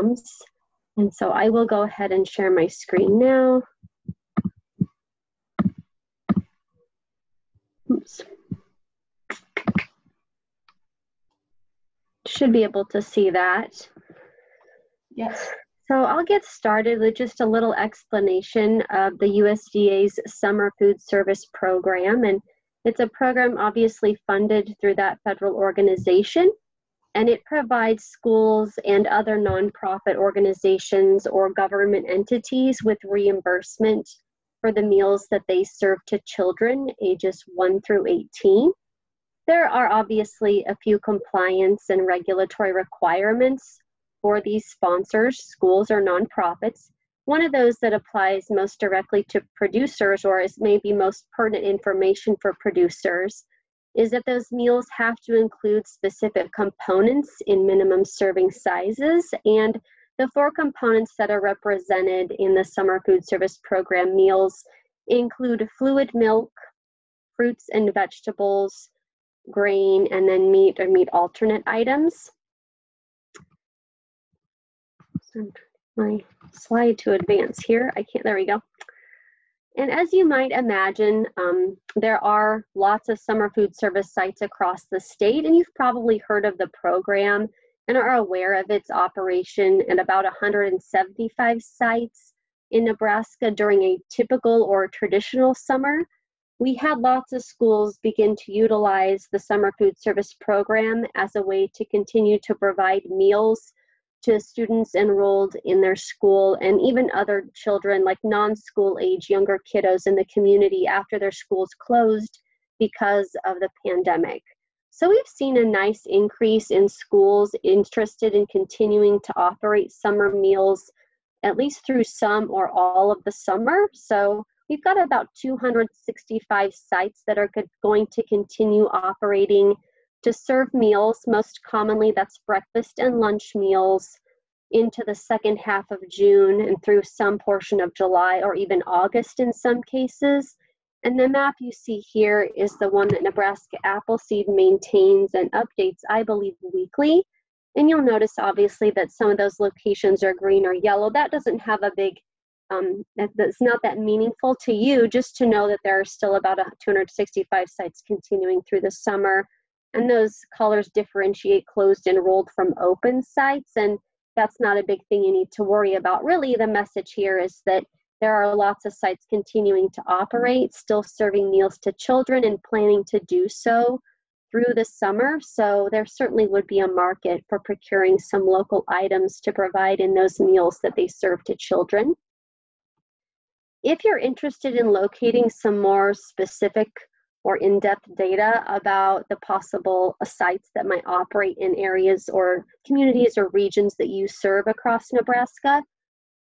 programs. And so I will go ahead and share my screen now. Oops. Should be able to see that. Yes. So I'll get started with just a little explanation of the USDA's Summer Food Service Program. And it's a program obviously funded through that federal organization. And it provides schools and other nonprofit organizations or government entities with reimbursement for the meals that they serve to children ages 1 through 18. There are obviously a few compliance and regulatory requirements for these sponsors, schools or nonprofits. One of those that applies most directly to producers or is maybe most pertinent information for producers is that those meals have to include specific components in minimum serving sizes and the four components that are represented in the Summer Food Service Program meals include fluid milk, fruits and vegetables, grain, and then meat or meat alternate items. My slide to advance here. I can't, there we go. And as you might imagine, um, there are lots of summer food service sites across the state, and you've probably heard of the program and are aware of its operation at about 175 sites in Nebraska during a typical or traditional summer. We had lots of schools begin to utilize the summer food service program as a way to continue to provide meals to students enrolled in their school and even other children like non-school age younger kiddos in the community after their schools closed because of the pandemic. So we've seen a nice increase in schools interested in continuing to operate summer meals at least through some or all of the summer. So we've got about 265 sites that are going to continue operating to serve meals. Most commonly, that's breakfast and lunch meals into the second half of June and through some portion of July or even August in some cases. And the map you see here is the one that Nebraska Appleseed maintains and updates, I believe, weekly. And you'll notice obviously that some of those locations are green or yellow. That doesn't have a big, um, that's not that meaningful to you, just to know that there are still about 265 sites continuing through the summer and those colors differentiate closed enrolled from open sites and that's not a big thing you need to worry about. Really the message here is that there are lots of sites continuing to operate still serving meals to children and planning to do so through the summer. So there certainly would be a market for procuring some local items to provide in those meals that they serve to children. If you're interested in locating some more specific or in-depth data about the possible sites that might operate in areas or communities or regions that you serve across Nebraska.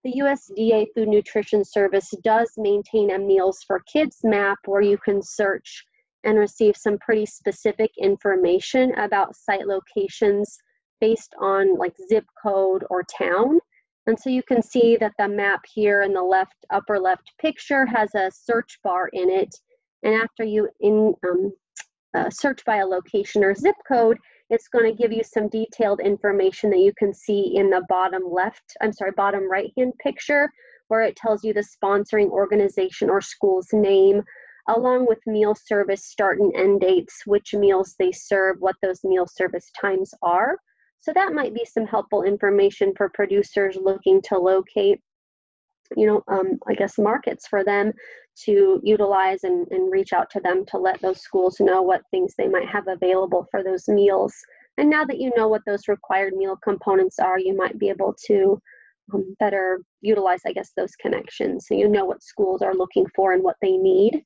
The USDA Food Nutrition Service does maintain a Meals for Kids map where you can search and receive some pretty specific information about site locations based on like zip code or town. And so you can see that the map here in the left upper left picture has a search bar in it and after you in, um, uh, search by a location or zip code, it's going to give you some detailed information that you can see in the bottom left, I'm sorry, bottom right hand picture, where it tells you the sponsoring organization or school's name, along with meal service start and end dates, which meals they serve, what those meal service times are. So that might be some helpful information for producers looking to locate you know, um, I guess markets for them to utilize and, and reach out to them to let those schools know what things they might have available for those meals. And now that you know what those required meal components are, you might be able to um, better utilize, I guess, those connections. So you know what schools are looking for and what they need.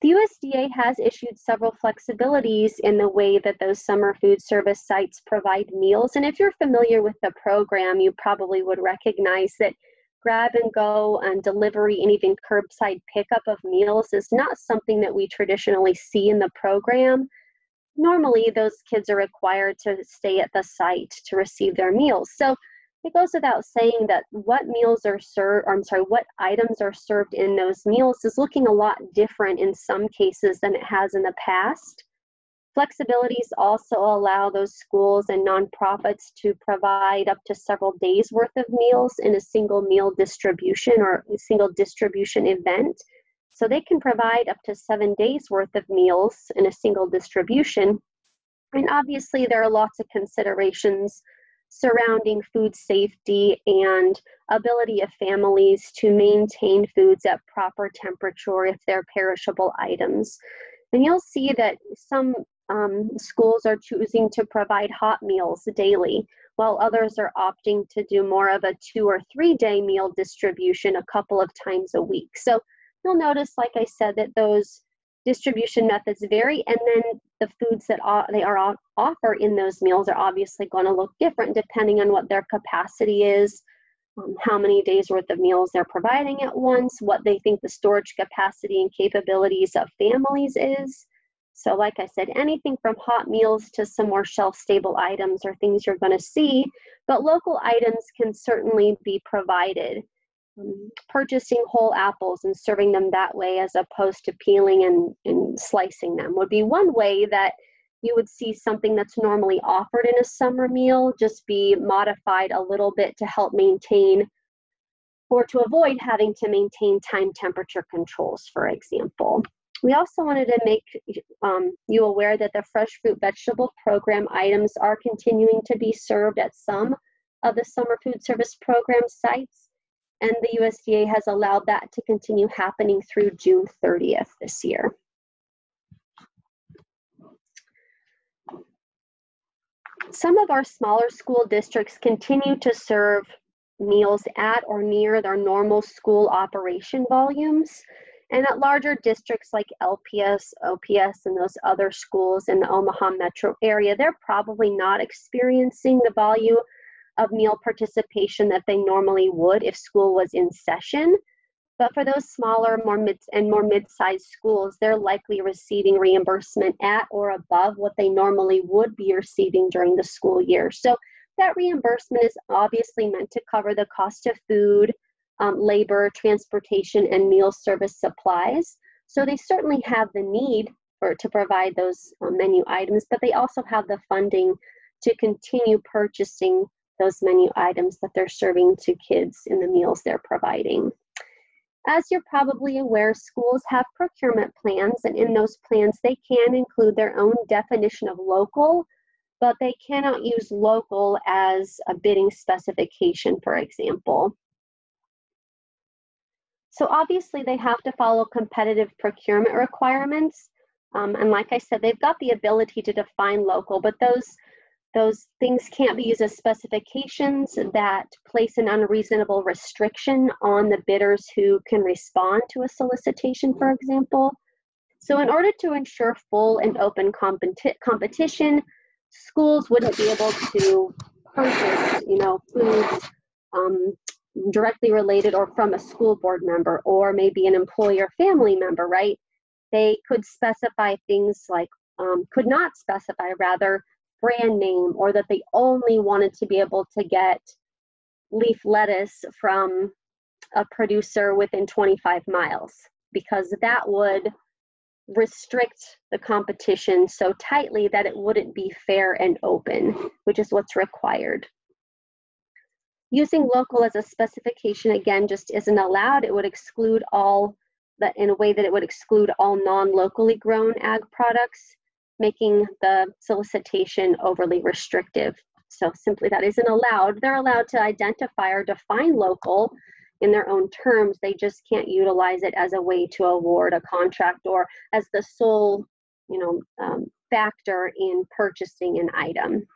The USDA has issued several flexibilities in the way that those summer food service sites provide meals. And if you're familiar with the program, you probably would recognize that grab and go and delivery and even curbside pickup of meals is not something that we traditionally see in the program. Normally, those kids are required to stay at the site to receive their meals. So it goes without saying that what meals are served, I'm sorry, what items are served in those meals is looking a lot different in some cases than it has in the past. Flexibilities also allow those schools and nonprofits to provide up to several days worth of meals in a single meal distribution or a single distribution event. So they can provide up to seven days worth of meals in a single distribution. And obviously, there are lots of considerations surrounding food safety and ability of families to maintain foods at proper temperature if they're perishable items. And you'll see that some um, schools are choosing to provide hot meals daily, while others are opting to do more of a two or three day meal distribution a couple of times a week. So you'll notice, like I said, that those distribution methods vary, and then the foods that they are offer in those meals are obviously going to look different depending on what their capacity is, um, how many days worth of meals they're providing at once, what they think the storage capacity and capabilities of families is. So, like I said, anything from hot meals to some more shelf stable items are things you're going to see, but local items can certainly be provided. Um, purchasing whole apples and serving them that way as opposed to peeling and, and slicing them would be one way that you would see something that's normally offered in a summer meal just be modified a little bit to help maintain or to avoid having to maintain time temperature controls, for example. We also wanted to make um, you aware that the fresh fruit vegetable program items are continuing to be served at some of the summer food service program sites, and the USDA has allowed that to continue happening through June 30th this year. Some of our smaller school districts continue to serve meals at or near their normal school operation volumes. And at larger districts like LPS, OPS, and those other schools in the Omaha metro area, they're probably not experiencing the volume of meal participation that they normally would if school was in session. But for those smaller, more mid and more mid-sized schools, they're likely receiving reimbursement at or above what they normally would be receiving during the school year. So that reimbursement is obviously meant to cover the cost of food, um, labor, transportation, and meal service supplies. So they certainly have the need for to provide those um, menu items, but they also have the funding to continue purchasing those menu items that they're serving to kids in the meals they're providing. As you're probably aware, schools have procurement plans, and in those plans, they can include their own definition of local, but they cannot use local as a bidding specification, for example. So obviously they have to follow competitive procurement requirements. Um, and like I said, they've got the ability to define local, but those those things can't be used as specifications that place an unreasonable restriction on the bidders who can respond to a solicitation, for example. So in order to ensure full and open competi competition, schools wouldn't be able to purchase, you know, foods um, directly related or from a school board member or maybe an employer family member, right? They could specify things like, um, could not specify rather, brand name or that they only wanted to be able to get leaf lettuce from a producer within 25 miles because that would restrict the competition so tightly that it wouldn't be fair and open, which is what's required. Using local as a specification again just isn't allowed. It would exclude all in a way that it would exclude all non-locally grown ag products, making the solicitation overly restrictive. So simply that isn't allowed. They're allowed to identify or define local in their own terms. They just can't utilize it as a way to award a contract or as the sole, you know, um, factor in purchasing an item.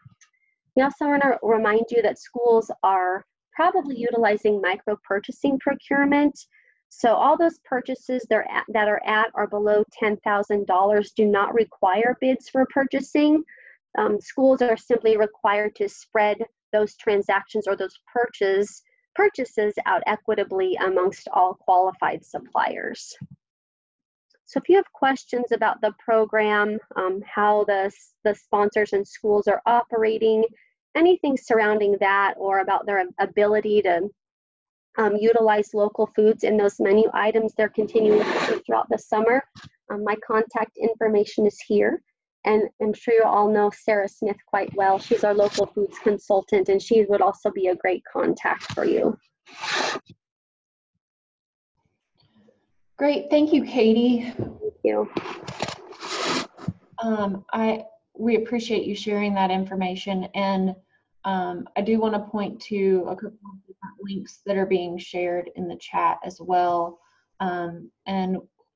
We also want to remind you that schools are probably utilizing micro purchasing procurement. So all those purchases that are at, or below $10,000 do not require bids for purchasing. Um, schools are simply required to spread those transactions or those purchase, purchases out equitably amongst all qualified suppliers. So if you have questions about the program, um, how the, the sponsors and schools are operating, anything surrounding that or about their ability to um, utilize local foods in those menu items they're continuing to throughout the summer, um, my contact information is here. And I'm sure you all know Sarah Smith quite well. She's our local foods consultant, and she would also be a great contact for you. Great, thank you, Kayte. Thank you. Um, I, we appreciate you sharing that information and um, I do want to point to a couple of different links that are being shared in the chat as well. Um, and